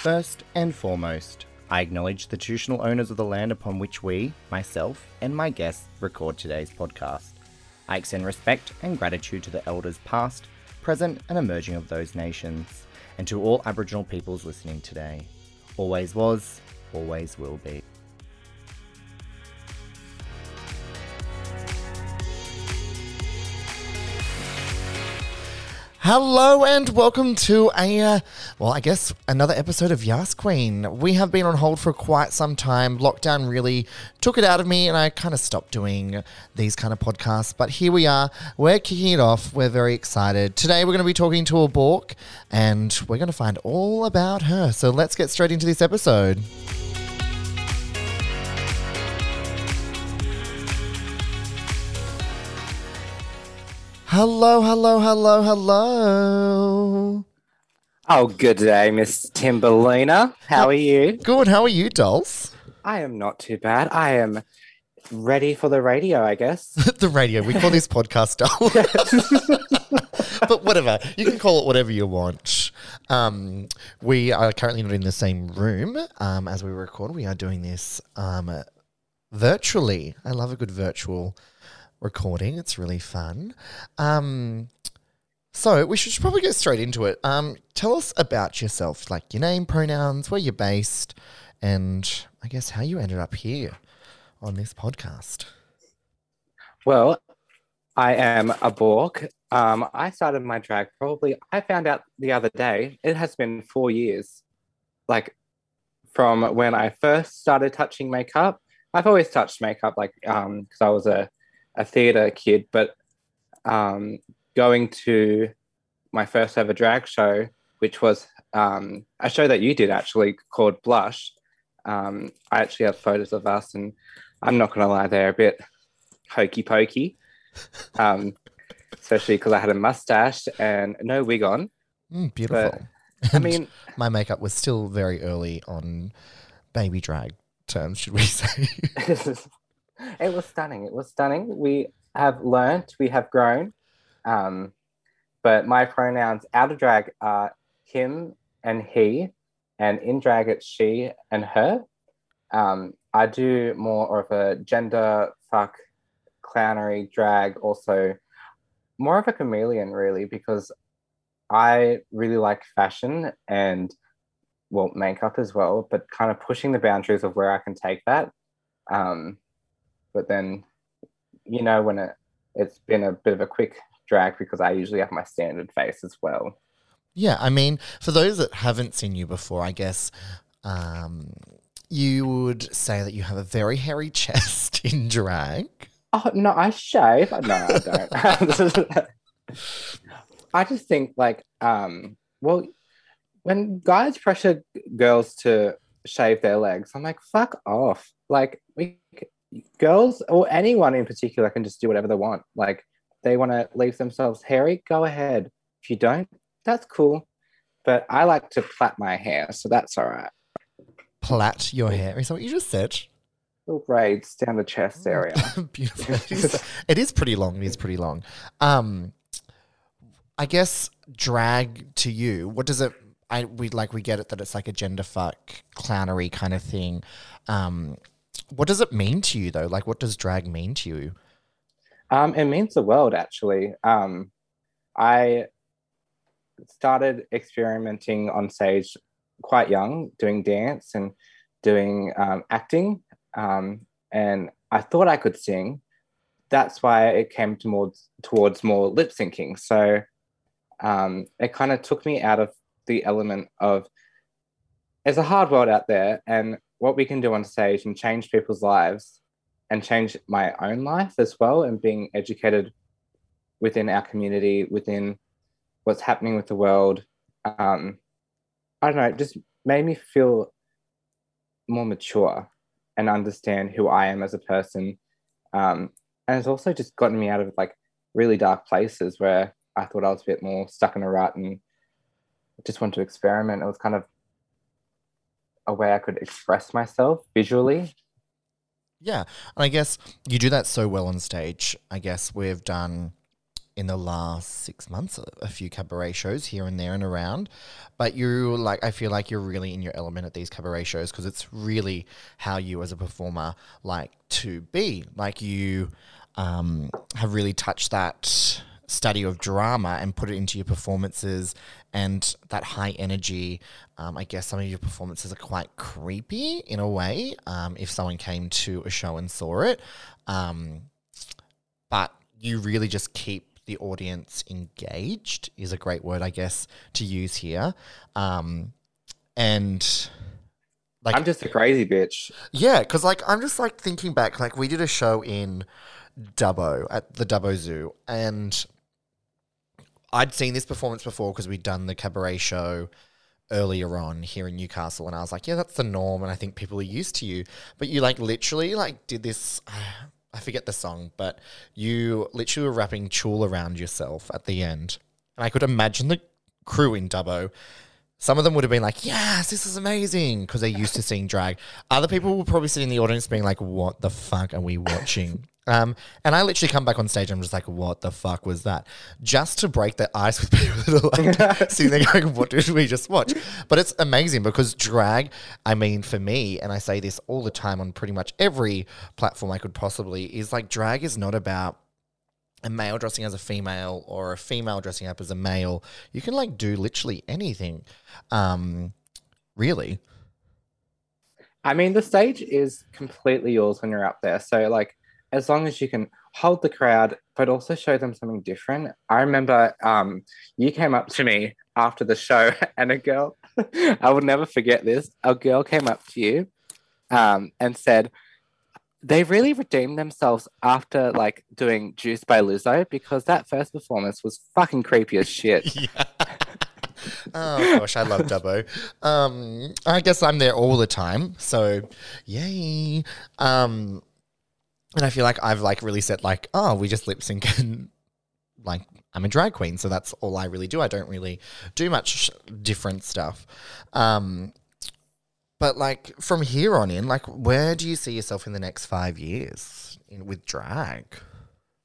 First and foremost, I acknowledge the traditional owners of the land upon which we, myself, and my guests record today's podcast. I extend respect and gratitude to the elders past, present, and emerging of those nations, and to all Aboriginal peoples listening today. Always was, always will be. Hello and welcome to a, uh, well, I guess another episode of Yas Queen. We have been on hold for quite some time. Lockdown really took it out of me and I kind of stopped doing these kind of podcasts. But here we are. We're kicking it off. We're very excited. Today we're going to be talking to a Bork and we're going to find all about her. So let's get straight into this episode. Hello, hello, hello, hello. Oh, good day, Miss Timberlina. How are you? Good. How are you, dolls? I am not too bad. I am ready for the radio, I guess. the radio. We call this podcast doll. but whatever. You can call it whatever you want. Um, we are currently not in the same room um, as we record. We are doing this um, virtually. I love a good virtual recording. It's really fun. Um, so we should probably get straight into it. Um, tell us about yourself, like your name, pronouns, where you're based, and I guess how you ended up here on this podcast. Well, I am a Bork. Um, I started my drag probably, I found out the other day, it has been four years. Like from when I first started touching makeup. I've always touched makeup, like, um, because I was a a theatre kid, but um, going to my first ever drag show, which was um, a show that you did actually called Blush. Um, I actually have photos of us, and I'm not going to lie, they're a bit hokey pokey, um, especially because I had a mustache and no wig on. Mm, beautiful. But, I mean, my makeup was still very early on baby drag terms, should we say? it was stunning. It was stunning. We have learnt, we have grown. Um, but my pronouns out of drag are him and he, and in drag it's she and her. Um, I do more of a gender fuck clownery drag, also more of a chameleon, really, because I really like fashion and well, makeup as well, but kind of pushing the boundaries of where I can take that. Um, but then, you know, when it it's been a bit of a quick drag because I usually have my standard face as well. Yeah, I mean, for those that haven't seen you before, I guess um, you would say that you have a very hairy chest in drag. Oh no, I shave. No, I don't. I just think like, um, well, when guys pressure girls to shave their legs, I'm like, fuck off. Like we girls or anyone in particular can just do whatever they want. Like they want to leave themselves hairy, go ahead. If you don't, that's cool. But I like to plait my hair, so that's all right. Plait your hair? Is that what you just said? Little braids down the chest oh, area. Beautiful. It is, it is pretty long. It is pretty long. Um, I guess drag to you. What does it? I we like we get it that it's like a gender fuck clownery kind of thing. Um, what does it mean to you though? Like, what does drag mean to you? Um, it means the world, actually. Um, I started experimenting on stage quite young, doing dance and doing um, acting. Um, and I thought I could sing. That's why it came towards, towards more lip syncing. So um, it kind of took me out of the element of it's a hard world out there. And what we can do on stage and change people's lives and change my own life as well and being educated within our community within what's happening with the world. Um, i don't know it just made me feel more mature and understand who i am as a person. Um, and it's also just gotten me out of like really dark places where i thought i was a bit more stuck in a rut and just wanted to experiment. It was kind of a way I could express myself visually. Yeah. And I guess you do that so well on stage. I guess we've done in the last six months a, few cabaret shows here and there and around. But you like, I feel like you're really in your element at these cabaret shows because it's really how you as a performer like to be. Like you um, have really touched that study of drama and put it into your performances and that high energy. Um, I guess some of your performances are quite creepy in a way um, if someone came to a show and saw it. Um, but you really just keep the audience engaged, is a great word, I guess, to use here. Um, and. Like, I'm just a crazy bitch. Yeah, because like I'm just like thinking back, like we did a show in Dubbo at the Dubbo Zoo, and I'd seen this performance before because we'd done the cabaret show earlier on here in Newcastle, and I was like, yeah, that's the norm, and I think people are used to you. But you like literally like did this. I forget the song, but you literally were wrapping tulle around yourself at the end, and I could imagine the crew in Dubbo. Some of them would have been like, "Yes, this is amazing," because they're used to seeing drag. Other people will probably sit in the audience being like, "What the fuck are we watching?" Um, and I literally come back on stage and I'm just like, what the fuck was that? Just to break the ice with people that are like sitting there going, what did we just watch? But it's amazing because drag, I mean, for me, and I say this all the time on pretty much every platform I could possibly, is like drag is not about a male dressing as a female or a female dressing up as a male. You can like do literally anything. Um, really. I mean, the stage is completely yours when you're up there. So, like, as long as you can hold the crowd, but also show them something different. I remember um, you came up to me after the show, and a girl, I will never forget this. A girl came up to you um, and said, they really redeemed themselves after like doing Juice by Lizzo because that first performance was fucking creepy as shit. Yeah. oh gosh, I love Dubbo. Um, I guess I'm there all the time, so yay. Um, and I feel like I've like really said like, oh, we just lip sync and like I'm a drag queen, so that's all I really do. I don't really do much different stuff. Um, but like from here on in, like, where do you see yourself in the next five years in, with drag?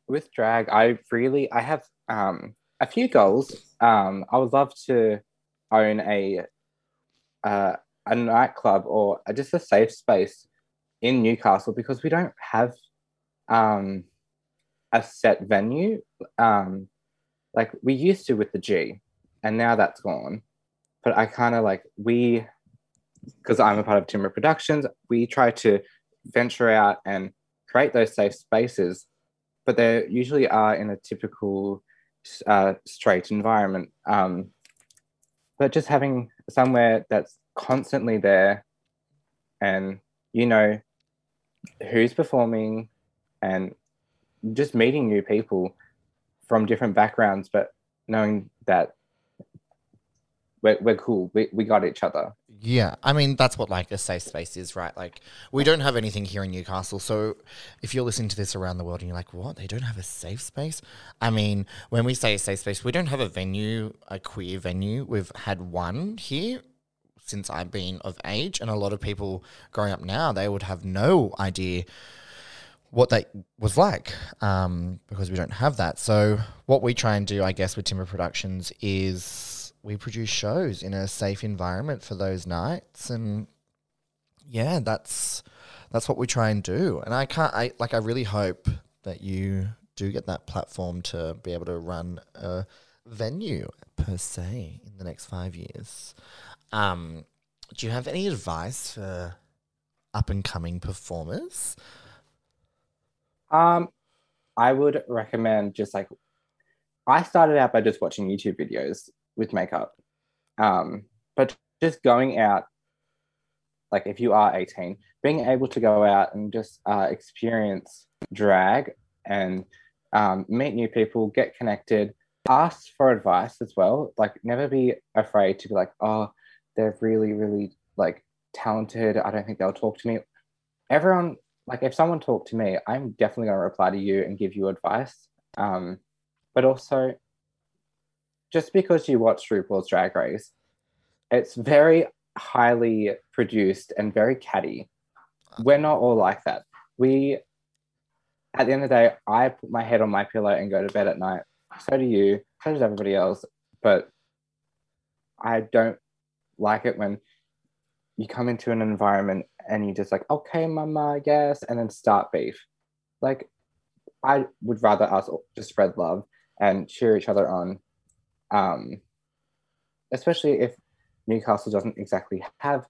With drag, I really I have um, a few goals. Um, I would love to own a uh, a nightclub or just a safe space in Newcastle because we don't have um, a set venue. Um, like we used to with the G, and now that's gone. But I kind of like we, because I'm a part of Timber Productions, we try to venture out and create those safe spaces, but they usually are in a typical uh, straight environment. Um, but just having somewhere that's constantly there, and you know who's performing, and just meeting new people from different backgrounds, but knowing that we're, we're cool. We, we got each other. Yeah. I mean, that's what like a safe space is, right? Like, we don't have anything here in Newcastle. So if you're listening to this around the world and you're like, what? They don't have a safe space? I mean, when we say a safe space, we don't have a venue, a queer venue. We've had one here since I've been of age. And a lot of people growing up now, they would have no idea what that was like um, because we don't have that. So what we try and do, I guess, with Timber Productions is we produce shows in a safe environment for those nights, and yeah, that's that's what we try and do. And I can't, I like, I really hope that you do get that platform to be able to run a venue per se in the next five years. Um, do you have any advice for up and coming performers? Um, I would recommend just like I started out by just watching YouTube videos with makeup. Um, but just going out, like if you are 18, being able to go out and just uh, experience drag and um, meet new people, get connected, ask for advice as well. Like never be afraid to be like, oh, they're really, really like talented. I don't think they'll talk to me. Everyone like if someone talked to me, I'm definitely going to reply to you and give you advice. Um, but also, just because you watch RuPaul's Drag Race, it's very highly produced and very catty. We're not all like that. We, at the end of the day, I put my head on my pillow and go to bed at night So do you. So does everybody else. But I don't like it when you come into an environment and you just like, okay, mama, yes, and then start beef. Like, I would rather us just spread love and cheer each other on. Um, especially if Newcastle doesn't exactly have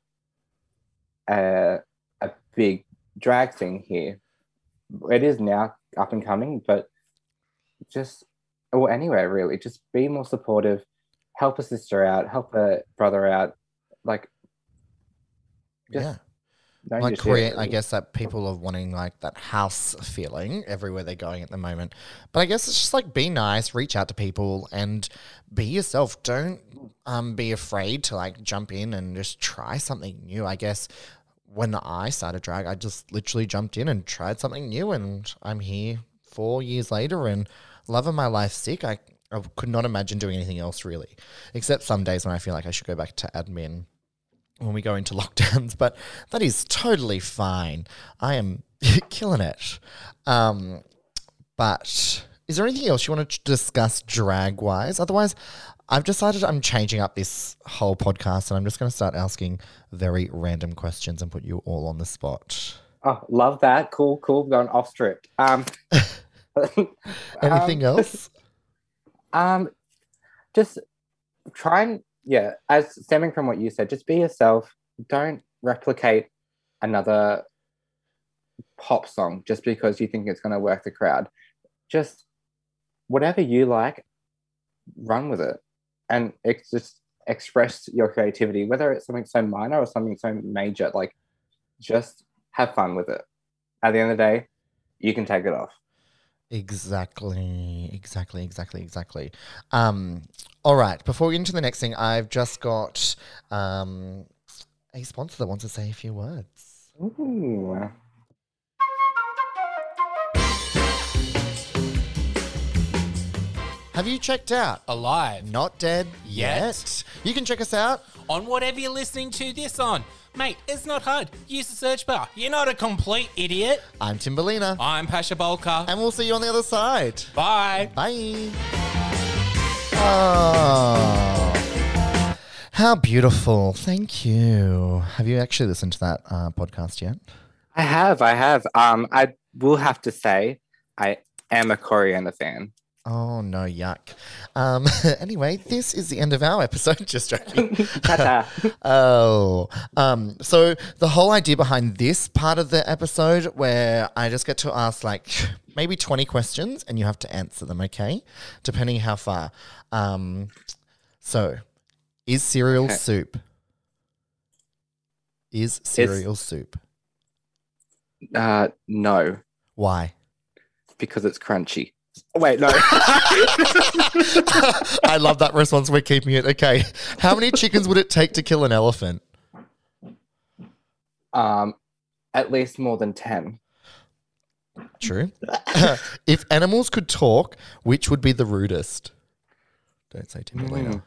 a, a big drag thing here. It is now up and coming, but just or anywhere really, just be more supportive, help a sister out, help a brother out, like just yeah. Don't like just do it, create i guess that people are wanting like that house feeling everywhere they're going at the moment. But i guess it's just like be nice reach out to people and be yourself. Don't um be afraid to like jump in and just try something new. I guess when i started drag i just literally jumped in and tried something new and i'm here four years later and loving my life sick. I I could not imagine doing anything else really, except some days when I feel like I should go back to admin when we go into lockdowns, but that is totally fine. I am killing it. Um, but is there anything else you want to discuss drag wise? Otherwise, I've decided I'm changing up this whole podcast and I'm just going to start asking very random questions and put you all on the spot. Oh, love that. Cool, cool. Going off script. Um, Anything um, else? Um, just try and yeah, as stemming from what you said, just be yourself. Don't replicate another pop song just because you think it's going to work the crowd. Just whatever you like, run with it, and ex- just express your creativity, whether it's something so minor or something so major. Like, just have fun with it. At the end of the day, you can take it off. Exactly, exactly, exactly, exactly. Um, all right, before we get into the next thing, I've just got um, a sponsor that wants to say a few words. Ooh. Have you checked out alive Not Dead Yet. Yet? You can check us out. on whatever you're listening to this on. Mate, it's not hard. Use the search bar. You're not a complete idiot. I'm Timberlina, I'm Pasha Bolka. and we'll see you on the other side. Bye. Bye. Oh, how beautiful. Thank you. Have you actually listened to that uh, podcast yet? I have, I have. Um, I will have to say, I am a Coriander fan. Oh, no, yuck. Um, anyway, this is the end of our episode. Just joking. Oh, um, so the whole idea behind this part of the episode, where I just get to ask like maybe twenty questions, and you have to answer them, okay? Depending how far. Um, so, is cereal Okay. soup? Is cereal soup? uh, no, Why? because it's crunchy. Wait, no. I love that response. We're keeping it. Okay. How many chickens would it take to kill an elephant? um, at least more than 10. True. if animals could talk, which would be the rudest? Don't say Timberlina.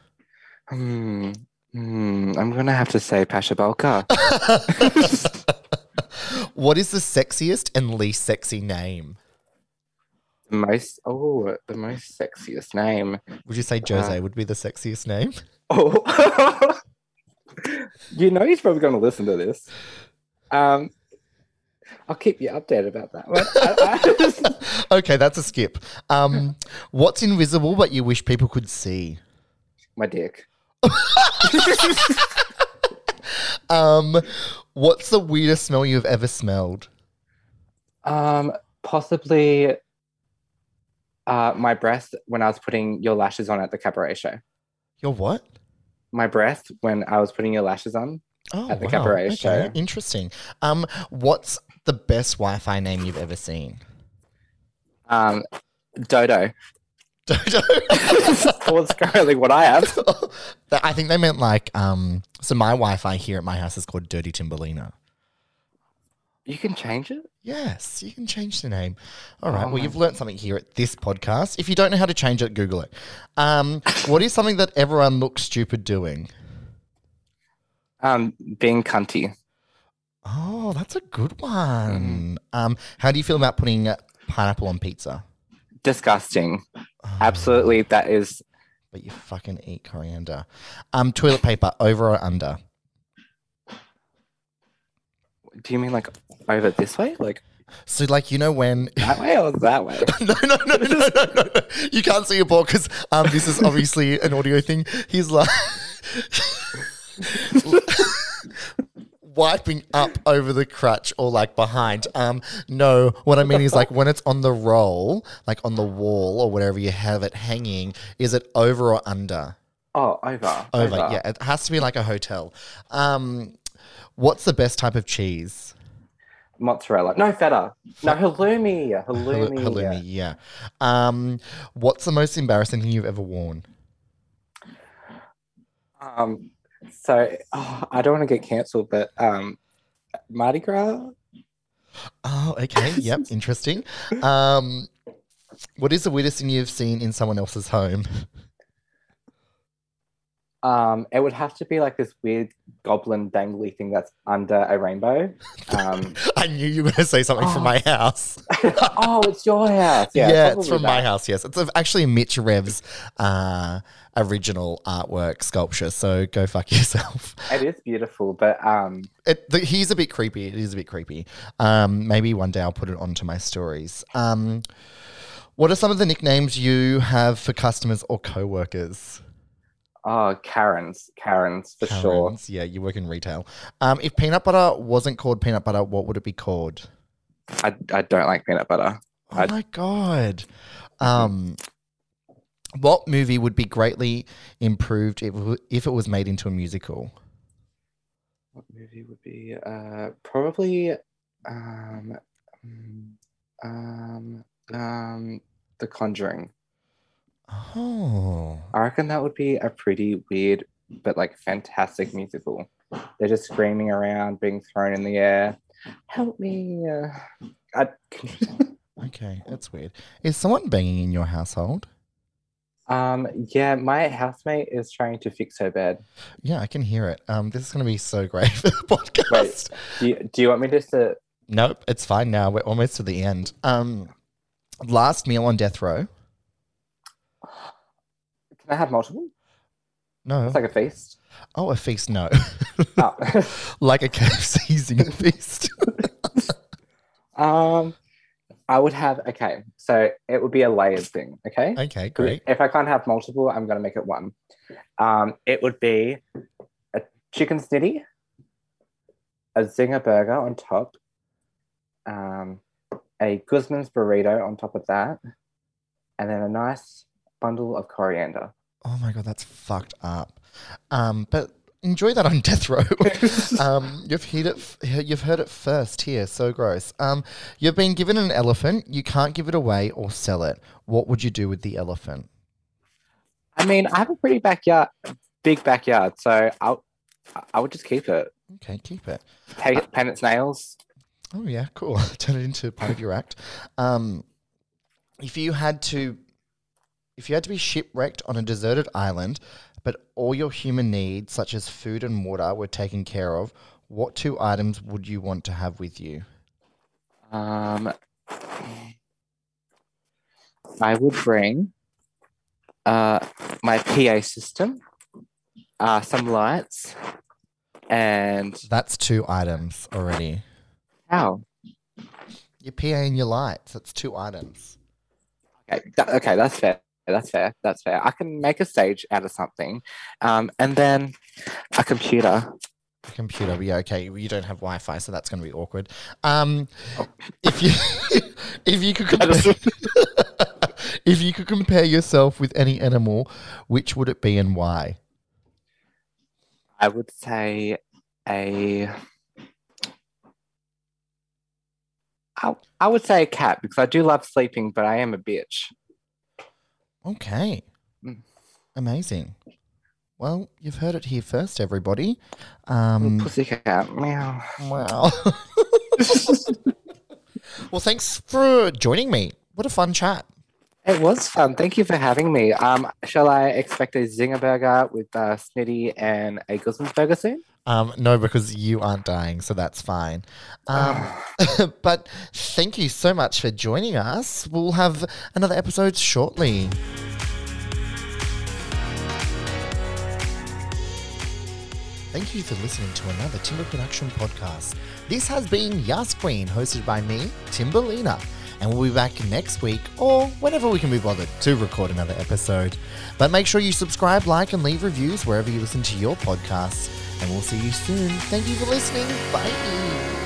Hmm. Hmm. I'm going to have to say Pasha Balka. what is the sexiest and least sexy name? The most, oh, the most sexiest name. Would you say Jose would be the sexiest name? Oh. you know he's probably going to listen to this. Um, I'll keep you updated about that. one. Okay, that's a skip. Um, what's invisible but you wish people could see? my dick. Um, what's the weirdest smell you've ever smelled? Um, possibly uh, my breath when I was putting your lashes on at the cabaret show. Your what? My breath when I was putting your lashes on. Oh, At the wow. cabaret okay. show. Interesting. Um, what's the best Wi-Fi name you've ever seen? Um, Dodo. Dodo. it's currently what I have. I think they meant like um. So my Wi-Fi here at my house is called Dirty Timberlina. You can change it. Yes, you can change the name. All right. Oh well, you've learned something here at this podcast. If you don't know how to change it, Google it. Um, what is something that everyone looks stupid doing? Um, being cunty. Oh, that's a good one. Um, how do you feel about putting pineapple on pizza? Disgusting. Oh, absolutely, that is. But you fucking eat coriander. Um, toilet paper over or under? Do you mean like over this way, like So, like, you know when that way, or that way? no, no, no, no, no, no, no. You can't see your ball because um, this is obviously an audio thing. He's like wiping up over the crutch or like behind. Um, no, what I mean is like when it's on the roll, like on the wall or whatever you have it hanging, is it over or under? Oh, over. Over, yeah. It has to be like a hotel. Um, what's the best type of cheese? Mozzarella. No, feta. No, halloumi. Halloumi. Halloumi, yeah. Um, what's the most embarrassing thing you've ever worn? Um, so oh, I don't want to get cancelled, but um, Mardi Gras. Oh, okay. Yep. Interesting. Um, what is the weirdest thing you've seen in someone else's home? Um, it would have to be like this weird goblin dangly thing that's under a rainbow. Um, I knew you were going to say something from my house. oh, it's your house. Yeah, Yeah, it's from my house. Yes, it's actually Mitch Rev's uh, original artwork sculpture. So go fuck yourself. It is beautiful, but um, It, the, he's a bit creepy. It is a bit creepy. Um, maybe one day I'll put it onto my stories. Um, what are some of the nicknames you have for customers or co-workers? Oh, Karens, Karens for sure. Yeah, you work in retail. Um, if peanut butter wasn't called peanut butter, what would it be called? I, I don't like peanut butter. Oh I- my god. Um, what movie would be greatly improved if, if it was made into a musical? What movie would be? Uh, probably um, mm, um, um, The Conjuring. Oh, I reckon that would be a pretty weird but like fantastic musical. They're just screaming around, being thrown in the air. Help me! Uh, I, okay, that's weird. Is someone banging in your household? um, yeah, my housemate is trying to fix her bed. Yeah, I can hear it. Um, this is going to be so great for the podcast. Do you, do you want me just to? Nope, it's fine now. We're almost to the end. Um, last meal on death row. Can I have multiple? No. It's like a feast. oh, a feast. No, Oh. like a KFC zinger feast. um, I would have. Okay, so it would be a layered thing. Okay. Okay, great. If I can't have multiple, I'm going to make it one. Um, it would be a chicken snitty, a zinger burger on top, um, a Guzman's burrito on top of that, and then a nice bundle of coriander. Oh my god, that's fucked up. Um, but enjoy that on death row. um, you've heard it. f- You've heard it first here. So gross. Um, you've been given an elephant. You can't give it away or sell it. What would you do with the elephant? I mean, I have a pretty backyard, big backyard, so I'll, I would just keep it. Okay, keep it. Paint, paint its nails. Oh yeah, cool. Turn it into part of your act. Um, if you had to, if you had to be shipwrecked on a deserted island, but all your human needs, such as food and water, were taken care of, what two items would you want to have with you? Um, I would bring uh, my PA system, uh, some lights, and That's two items already. how? Your PA and your lights. That's two items. Okay, that, okay, that's fair. That's fair. That's fair. I can make a stage out of something, um, and then a computer. A computer. Yeah, okay. You don't have Wi-Fi, so that's going to be awkward. Um, if you if you could compare, if you could compare yourself with any animal, which would it be and why? I would say a. I, I would say a cat because I do love sleeping, but I am a bitch. Okay. Mm. Amazing. Well, you've heard it here first, everybody. Um, Pussycat, meow. wow. well, thanks for joining me. What a fun chat. It was fun. Thank you for having me. Um, shall I expect a zinger burger with uh, Snitty and a Guzman's burger soon? Um, no, because you aren't dying, so that's fine. Um, but thank you so much for joining us. We'll have another episode shortly. Thank you for listening to another Timber Production podcast. This has been Yas Queen, hosted by me, Timberlina and we'll be back next week or whenever we can be bothered to record another episode. But make sure you subscribe, like, and leave reviews wherever you listen to your podcasts and we'll see you soon. Thank you for listening. Bye.